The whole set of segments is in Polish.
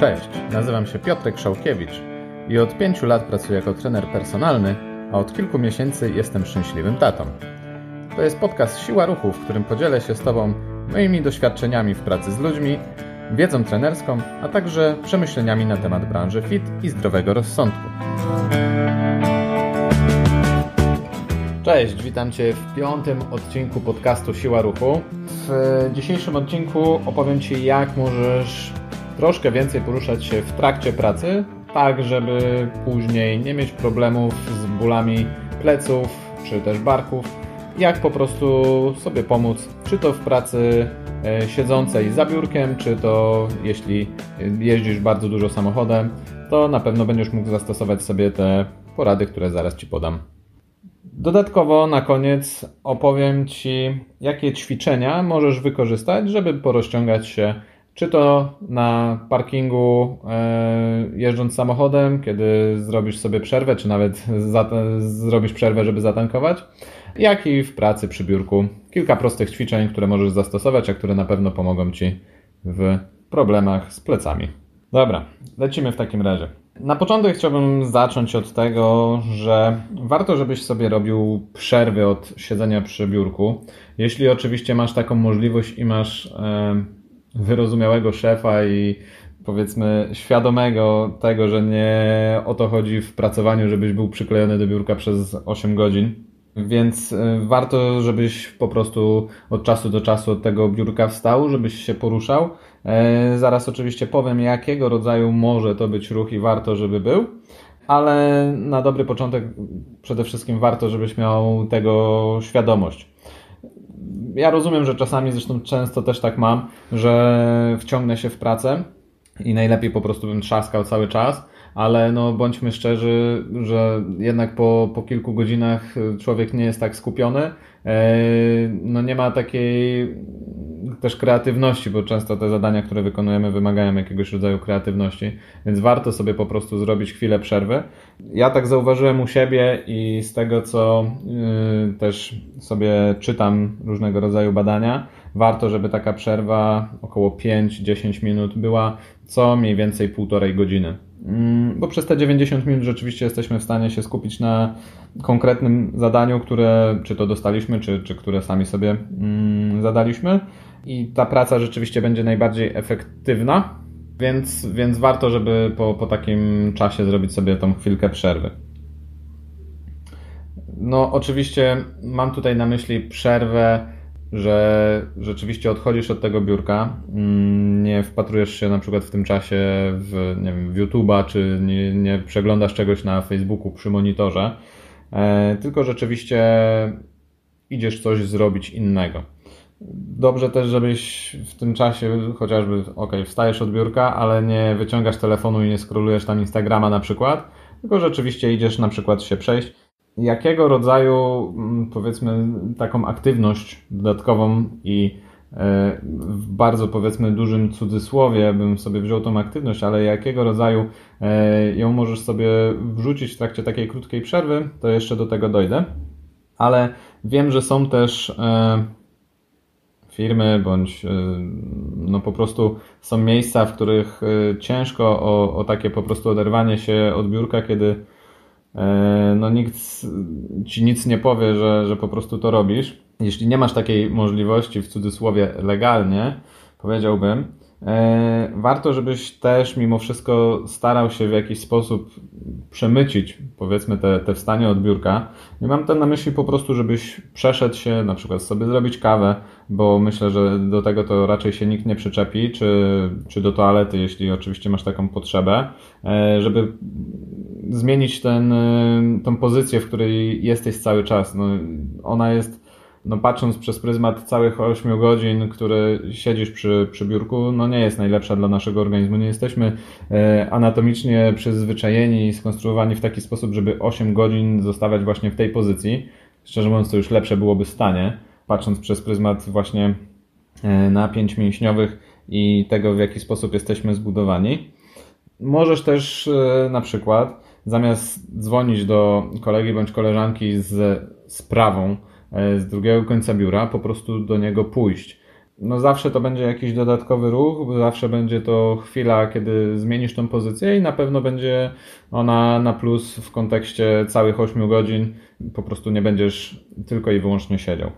Cześć, nazywam się Piotrek Szałkiewicz i od pięciu lat pracuję jako trener personalny, a od kilku miesięcy jestem szczęśliwym tatą. To jest podcast Siła Ruchu, w którym podzielę się z Tobą moimi doświadczeniami w pracy z ludźmi, wiedzą trenerską, a także przemyśleniami na temat branży fit i zdrowego rozsądku. Cześć, witam Cię w piątym odcinku podcastu Siła Ruchu. W dzisiejszym odcinku opowiem Ci, jak możesz troszkę więcej poruszać się w trakcie pracy, tak żeby później nie mieć problemów z bólami pleców czy też barków. Jak po prostu sobie pomóc, czy to w pracy e, siedzącej za biurkiem, czy to jeśli jeździsz bardzo dużo samochodem, to na pewno będziesz mógł zastosować sobie te porady, które zaraz Ci podam. Dodatkowo na koniec opowiem Ci, jakie ćwiczenia możesz wykorzystać, żeby porozciągać się, czy to na parkingu e, jeżdżąc samochodem, kiedy zrobisz sobie przerwę, czy nawet zrobisz przerwę, żeby zatankować, jak i w pracy przy biurku. Kilka prostych ćwiczeń, które możesz zastosować, a które na pewno pomogą Ci w problemach z plecami. Dobra, lecimy w takim razie. Na początek chciałbym zacząć od tego, że warto, żebyś sobie robił przerwy od siedzenia przy biurku. Jeśli oczywiście masz taką możliwość i masz e, wyrozumiałego szefa i powiedzmy świadomego tego, że nie o to chodzi w pracowaniu, żebyś był przyklejony do biurka przez 8 godzin. Więc e, warto, żebyś po prostu od czasu do czasu od tego biurka wstał, żebyś się poruszał E, zaraz oczywiście powiem, jakiego rodzaju może to być ruch i warto, żeby był, ale na dobry początek przede wszystkim warto, żebyś miał tego świadomość. Ja rozumiem, że czasami, zresztą często też tak mam, że wciągnę się w pracę i najlepiej po prostu bym trzaskał cały czas, ale no bądźmy szczerzy, że jednak po, po kilku godzinach człowiek nie jest tak skupiony, e, no nie ma takiej też kreatywności, bo często te zadania, które wykonujemy, wymagają jakiegoś rodzaju kreatywności, więc warto sobie po prostu zrobić chwilę przerwy. Ja tak zauważyłem u siebie i z tego, co yy, też sobie czytam różnego rodzaju badania, warto, żeby taka przerwa około 5-10 minut była co mniej więcej półtorej godziny. Mm, bo przez te 90 minut rzeczywiście jesteśmy w stanie się skupić na konkretnym zadaniu, które czy to dostaliśmy, czy, czy które sami sobie mm, zadaliśmy i ta praca rzeczywiście będzie najbardziej efektywna, więc, więc warto, żeby po, po takim czasie zrobić sobie tą chwilkę przerwy. No, oczywiście mam tutaj na myśli przerwę, że rzeczywiście odchodzisz od tego biurka, mm, nie wpatrujesz się na przykład w tym czasie w, nie wiem, w YouTube'a, czy nie, nie przeglądasz czegoś na Facebooku przy monitorze, e, tylko rzeczywiście idziesz coś zrobić innego. Dobrze też, żebyś w tym czasie chociażby, ok, wstajesz od biurka, ale nie wyciągasz telefonu i nie skrolujesz tam Instagrama na przykład, tylko rzeczywiście idziesz na przykład się przejść. Jakiego rodzaju, mm, powiedzmy, taką aktywność dodatkową i e, w bardzo powiedzmy dużym cudzysłowie bym sobie wziął tą aktywność, ale jakiego rodzaju e, ją możesz sobie wrzucić w trakcie takiej krótkiej przerwy, to jeszcze do tego dojdę. Ale wiem, że są też e, firmy, bądź y, no po prostu są miejsca, w których y, ciężko o, o takie po prostu oderwanie się od biurka, kiedy y, no nikt ci nic nie powie, że, że po prostu to robisz. Jeśli nie masz takiej możliwości, w cudzysłowie legalnie, powiedziałbym, E, warto, żebyś też mimo wszystko starał się w jakiś sposób przemycić, powiedzmy, te, te wstanie od biurka. Mam to na myśli po prostu, żebyś przeszedł się, na przykład sobie zrobić kawę, bo myślę, że do tego to raczej się nikt nie przyczepi, czy, czy do toalety, jeśli oczywiście masz taką potrzebę, e, żeby zmienić ten, e, tą pozycję, w której jesteś cały czas. No, ona jest no patrząc przez pryzmat całych 8 godzin, które siedzisz przy, przy biurku, no nie jest najlepsza dla naszego organizmu. Nie jesteśmy e, anatomicznie przyzwyczajeni i skonstruowani w taki sposób, żeby 8 godzin zostawać właśnie w tej pozycji. Szczerze mówiąc, to już lepsze byłoby stanie, patrząc przez pryzmat właśnie e, napięć mięśniowych i tego, w jaki sposób jesteśmy zbudowani. Możesz też e, na przykład zamiast dzwonić do kolegi bądź koleżanki z sprawą, z drugiego końca biura, po prostu do niego pójść. no zawsze to będzie jakiś dodatkowy ruch, zawsze będzie to chwila, kiedy zmienisz tą pozycję i na pewno będzie ona na plus w kontekście całych 8 godzin. Po prostu nie będziesz tylko i wyłącznie siedział.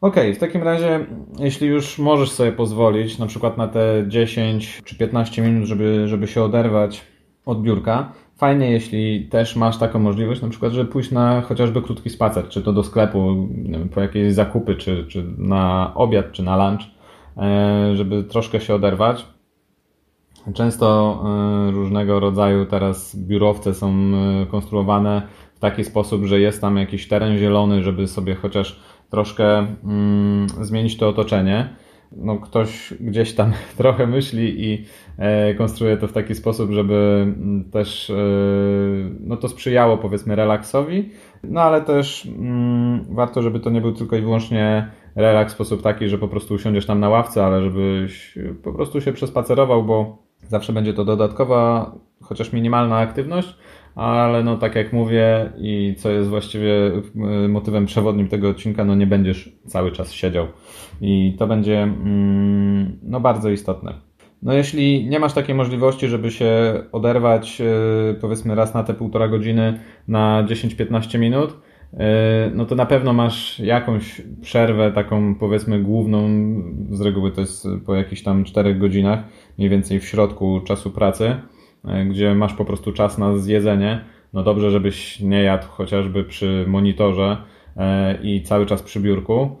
Ok, w takim razie, jeśli już możesz sobie pozwolić, na przykład na te 10 czy 15 minut, żeby, żeby się oderwać od biurka, fajnie, jeśli też masz taką możliwość, na przykład, żeby pójść na chociażby krótki spacer, czy to do sklepu, wiem, po jakieś zakupy, czy, czy na obiad, czy na lunch, e, żeby troszkę się oderwać. Często e, różnego rodzaju teraz biurowce są e, konstruowane w taki sposób, że jest tam jakiś teren zielony, żeby sobie chociaż troszkę mm, zmienić to otoczenie no, ktoś gdzieś tam trochę myśli i e, konstruuje to w taki sposób, żeby mm, też e, no, to sprzyjało powiedzmy relaksowi, no ale też mm, warto, żeby to nie był tylko i wyłącznie relaks w sposób taki, że po prostu usiądziesz tam na ławce, ale żebyś po prostu się przespacerował, bo zawsze będzie to dodatkowa, chociaż minimalna aktywność, ale no tak jak mówię i co jest właściwie y, motywem przewodnim tego odcinka, no nie będziesz cały czas siedział. I to będzie mm, no bardzo istotne. No jeśli nie masz takiej możliwości, żeby się oderwać y, powiedzmy raz na te półtora godziny na 10-15 minut, y, no to na pewno masz jakąś przerwę taką powiedzmy główną, z reguły to jest po jakichś tam 4 godzinach, mniej więcej w środku czasu pracy gdzie masz po prostu czas na zjedzenie, no dobrze, żebyś nie jadł chociażby przy monitorze e, i cały czas przy biurku.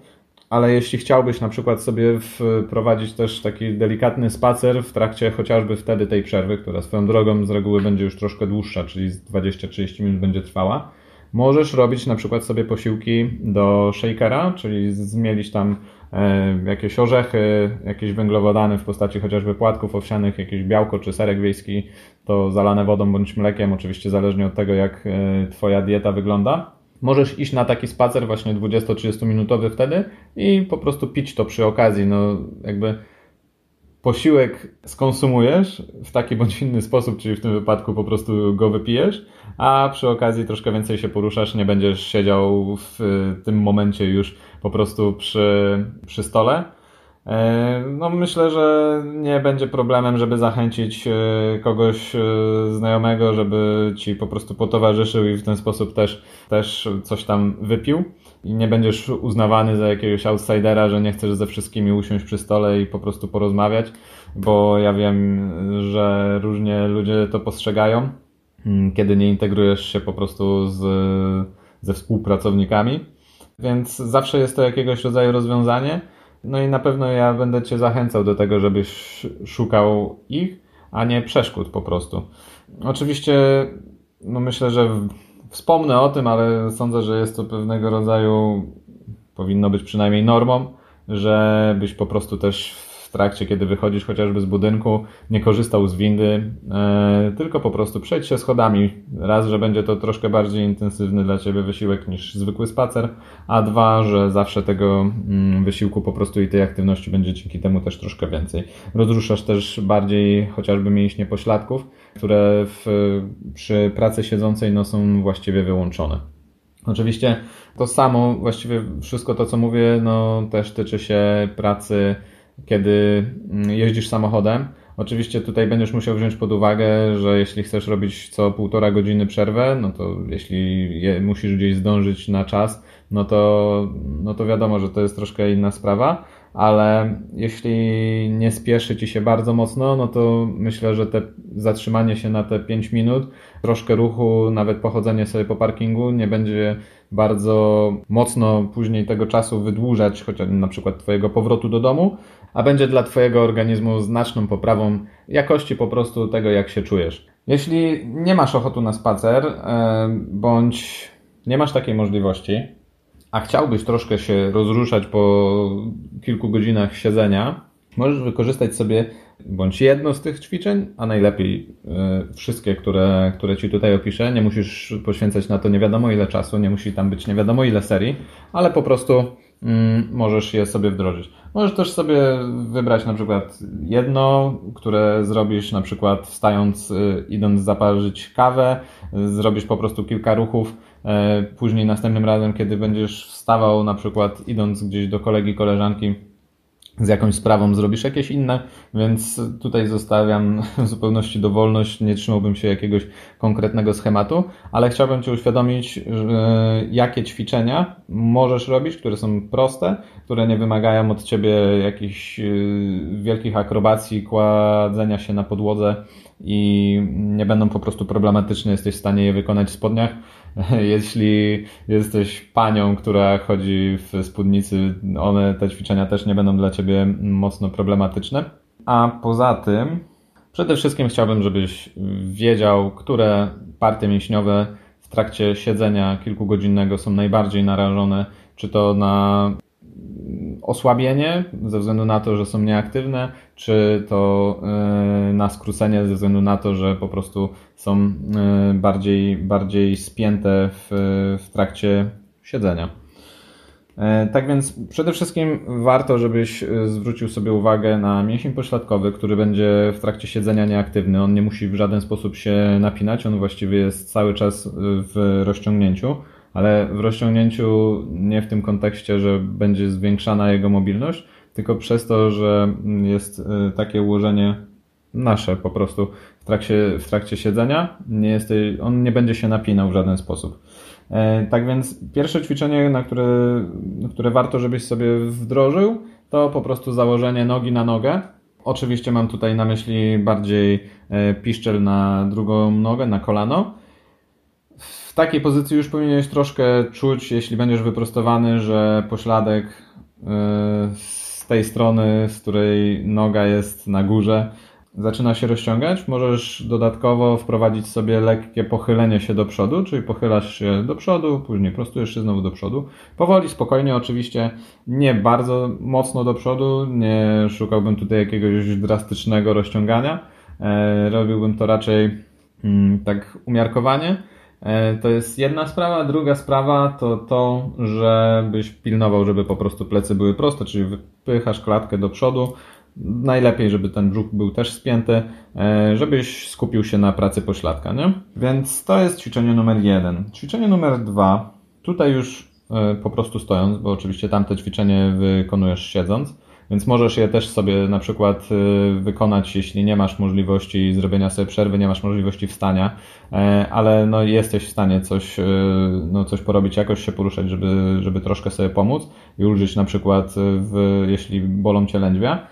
Ale jeśli chciałbyś na przykład sobie wprowadzić też taki delikatny spacer w trakcie chociażby wtedy tej przerwy, która swoją drogą z reguły będzie już troszkę dłuższa, czyli 20-30 minut będzie trwała, możesz robić na przykład sobie posiłki do shakera, czyli zmielić tam E, jakieś orzechy, jakieś węglowodany w postaci chociażby płatków owsianych, jakieś białko czy serek wiejski, to zalane wodą bądź mlekiem, oczywiście zależnie od tego, jak e, Twoja dieta wygląda. Możesz iść na taki spacer właśnie 20-30 minutowy wtedy i po prostu pić to przy okazji. No jakby posiłek skonsumujesz w taki bądź inny sposób, czyli w tym wypadku po prostu go wypijesz, a przy okazji troszkę więcej się poruszasz, nie będziesz siedział w tym momencie już po prostu przy, przy stole. E, no myślę, że nie będzie problemem, żeby zachęcić e, kogoś e, znajomego, żeby ci po prostu potowarzyszył i w ten sposób też, też coś tam wypił. I nie będziesz uznawany za jakiegoś outsidera, że nie chcesz ze wszystkimi usiąść przy stole i po prostu porozmawiać, bo ja wiem, że różnie ludzie to postrzegają, mm, kiedy nie integrujesz się po prostu z, ze współpracownikami. Więc zawsze jest to jakiegoś rodzaju rozwiązanie. No i na pewno ja będę Cię zachęcał do tego, żebyś szukał ich, a nie przeszkód po prostu. Oczywiście, no myślę, że wspomnę o tym, ale sądzę, że jest to pewnego rodzaju, powinno być przynajmniej normą, żebyś po prostu też w trakcie, kiedy wychodzisz chociażby z budynku, nie korzystał z windy, e, tylko po prostu przejdź się schodami. Raz, że będzie to troszkę bardziej intensywny dla Ciebie wysiłek niż zwykły spacer, a dwa, że zawsze tego mm, wysiłku po prostu i tej aktywności będzie dzięki temu też troszkę więcej. Rozruszasz też bardziej chociażby mięśnie pośladków, które w, przy pracy siedzącej no, są właściwie wyłączone. Oczywiście to samo, właściwie wszystko to, co mówię, no, też tyczy się pracy kiedy mm, jeździsz samochodem. Oczywiście tutaj będziesz musiał wziąć pod uwagę, że jeśli chcesz robić co półtora godziny przerwę, no to jeśli je, musisz gdzieś zdążyć na czas, no to, no to wiadomo, że to jest troszkę inna sprawa, ale jeśli nie spieszy ci się bardzo mocno, no to myślę, że te zatrzymanie się na te 5 minut, troszkę ruchu, nawet pochodzenie sobie po parkingu nie będzie bardzo mocno później tego czasu wydłużać, chociaż na przykład Twojego powrotu do domu, a będzie dla Twojego organizmu znaczną poprawą jakości po prostu tego, jak się czujesz. Jeśli nie masz ochoty na spacer, e, bądź nie masz takiej możliwości, a chciałbyś troszkę się rozruszać po kilku godzinach siedzenia, możesz wykorzystać sobie bądź jedno z tych ćwiczeń, a najlepiej e, wszystkie, które, które Ci tutaj opiszę. Nie musisz poświęcać na to nie wiadomo ile czasu, nie musi tam być nie wiadomo ile serii, ale po prostu mm, możesz je sobie wdrożyć. Możesz też sobie wybrać na przykład jedno, które zrobisz na przykład wstając, y, idąc zaparzyć kawę, zrobisz po prostu kilka ruchów, e, później następnym razem, kiedy będziesz wstawał na przykład idąc gdzieś do kolegi, koleżanki, z jakąś sprawą zrobisz jakieś inne, więc tutaj zostawiam w zupełności dowolność, nie trzymałbym się jakiegoś konkretnego schematu, ale chciałbym Cię uświadomić, jakie ćwiczenia możesz robić, które są proste, które nie wymagają od Ciebie jakichś y, wielkich akrobacji, kładzenia się na podłodze i nie będą po prostu problematyczne, jesteś w stanie je wykonać w spodniach. Jeśli jesteś panią, która chodzi w spódnicy, one, te ćwiczenia też nie będą dla Ciebie mocno problematyczne. A poza tym, przede wszystkim chciałbym, żebyś wiedział, które partie mięśniowe w trakcie siedzenia kilkugodzinnego są najbardziej narażone, czy to na osłabienie ze względu na to, że są nieaktywne, czy to e, na skrócenie ze względu na to, że po prostu są e, bardziej, bardziej spięte w, w trakcie siedzenia. E, tak więc przede wszystkim warto, żebyś zwrócił sobie uwagę na mięsień pośladkowy, który będzie w trakcie siedzenia nieaktywny. On nie musi w żaden sposób się napinać, on właściwie jest cały czas w rozciągnięciu ale w rozciągnięciu nie w tym kontekście, że będzie zwiększana jego mobilność, tylko przez to, że jest y, takie ułożenie nasze po prostu w trakcie, w trakcie siedzenia. Nie jest, on nie będzie się napinał w żaden sposób. E, tak więc pierwsze ćwiczenie, na które, które warto, żebyś sobie wdrożył, to po prostu założenie nogi na nogę. Oczywiście mam tutaj na myśli bardziej e, piszczel na drugą nogę, na kolano takiej pozycji już powinieneś troszkę czuć, jeśli będziesz wyprostowany, że pośladek y, z tej strony, z której noga jest na górze, zaczyna się rozciągać. Możesz dodatkowo wprowadzić sobie lekkie pochylenie się do przodu, czyli pochylasz się do przodu, później prostujesz się znowu do przodu. Powoli, spokojnie, oczywiście nie bardzo mocno do przodu, nie szukałbym tutaj jakiegoś drastycznego rozciągania. E, robiłbym to raczej mm, tak umiarkowanie to jest jedna sprawa. Druga sprawa to to, żebyś pilnował, żeby po prostu plecy były proste, czyli wypychasz klatkę do przodu. Najlepiej, żeby ten brzuch był też spięty, e, żebyś skupił się na pracy pośladka, nie? Więc to jest ćwiczenie numer jeden. Ćwiczenie numer dwa, tutaj już e, po prostu stojąc, bo oczywiście tamte ćwiczenie wykonujesz siedząc. Więc możesz je też sobie na przykład y, wykonać, jeśli nie masz możliwości zrobienia sobie przerwy, nie masz możliwości wstania, e, ale no jesteś w stanie coś, y, no coś porobić, jakoś się poruszać, żeby, żeby troszkę sobie pomóc i ulżyć na przykład, w, jeśli bolą cię lędźwia.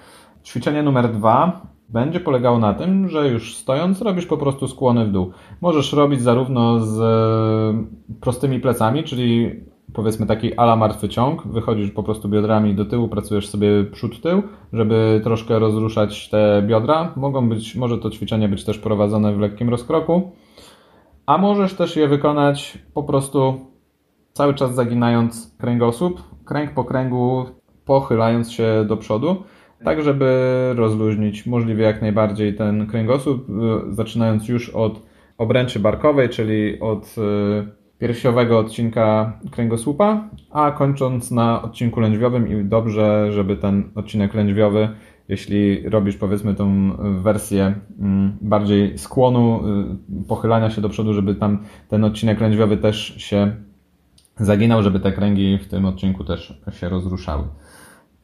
Ćwiczenie numer dwa będzie polegało na tym, że już stojąc robisz po prostu skłony w dół. Możesz robić zarówno z prostymi plecami, czyli powiedzmy taki ala martwy ciąg, wychodzisz po prostu biodrami do tyłu, pracujesz sobie przód-tył, żeby troszkę rozruszać te biodra. Mogą być, może to ćwiczenie być też prowadzone w lekkim rozkroku, a możesz też je wykonać po prostu cały czas zaginając kręgosłup, kręg po kręgu, pochylając się do przodu, tak żeby rozluźnić możliwie jak najbardziej ten kręgosłup, zaczynając już od obręczy barkowej, czyli od piersiowego odcinka kręgosłupa, a kończąc na odcinku lędźwiowym i dobrze, żeby ten odcinek lędźwiowy, jeśli robisz powiedzmy tą wersję mm, bardziej skłonu, y, pochylania się do przodu, żeby tam ten odcinek lędźwiowy też się zaginał, żeby te kręgi w tym odcinku też się rozruszały.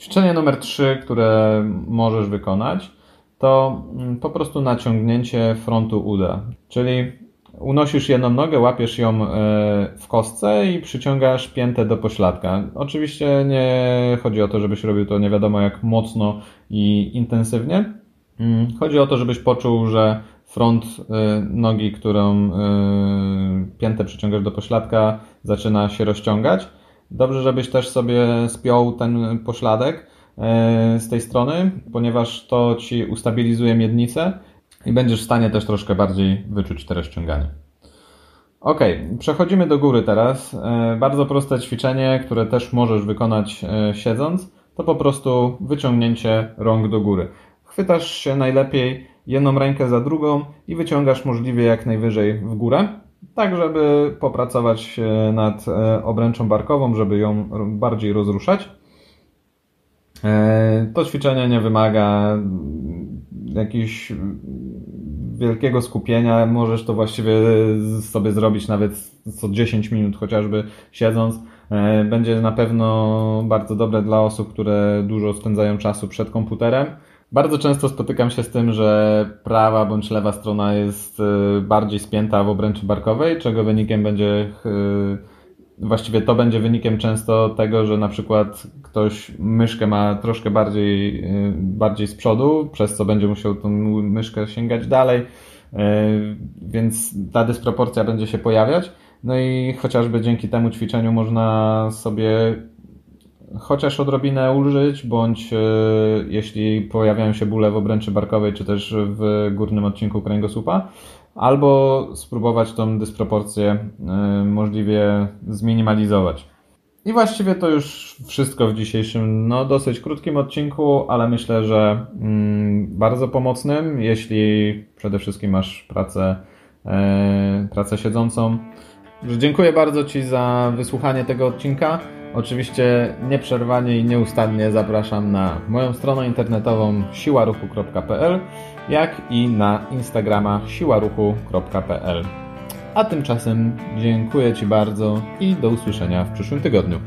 Ćwiczenie numer 3, które możesz wykonać, to mm, po prostu naciągnięcie frontu uda, czyli Unosisz jedną nogę, łapiesz ją e, w kostce i przyciągasz piętę do pośladka. Oczywiście nie chodzi o to, żebyś robił to nie wiadomo jak mocno i intensywnie. Mm, chodzi o to, żebyś poczuł, że front e, nogi, którą e, piętę przyciągasz do pośladka, zaczyna się rozciągać. Dobrze, żebyś też sobie spiął ten pośladek z tej strony, ponieważ to ci ustabilizuje miednicę i będziesz w stanie też troszkę bardziej wyczuć te rozciąganie. Ok, przechodzimy do góry teraz. E, bardzo proste ćwiczenie, które też możesz wykonać e, siedząc, to po prostu wyciągnięcie rąk do góry. Chwytasz się najlepiej jedną rękę za drugą i wyciągasz możliwie jak najwyżej w górę, tak żeby popracować nad e, obręczą barkową, żeby ją bardziej rozruszać. To ćwiczenie nie wymaga jakiejś wielkiego skupienia. Możesz to właściwie sobie zrobić nawet co 10 minut chociażby siedząc. E, będzie na pewno bardzo dobre dla osób, które dużo spędzają czasu przed komputerem. Bardzo często spotykam się z tym, że prawa bądź lewa strona jest e, bardziej spięta w obręczy barkowej, czego wynikiem będzie właściwie to będzie wynikiem często tego, że na przykład ktoś myszkę ma troszkę bardziej, bardziej z przodu, przez co będzie musiał tą myszkę sięgać dalej, więc ta dysproporcja będzie się pojawiać. No i chociażby dzięki temu ćwiczeniu można sobie chociaż odrobinę ulżyć, bądź e, jeśli pojawiają się bóle w obręczy barkowej, czy też w górnym odcinku kręgosłupa, albo spróbować tą dysproporcję e, możliwie zminimalizować. I właściwie to już wszystko w dzisiejszym, no dosyć krótkim odcinku, ale myślę, że mm, bardzo pomocnym, jeśli przede wszystkim masz pracę, e, pracę siedzącą. Dziękuję bardzo Ci za wysłuchanie tego odcinka. Oczywiście nieprzerwanie i nieustannie zapraszam na moją stronę internetową siłaruchu.pl, jak i na Instagrama siłaruchu.pl. A tymczasem dziękuję Ci bardzo i do usłyszenia w przyszłym tygodniu.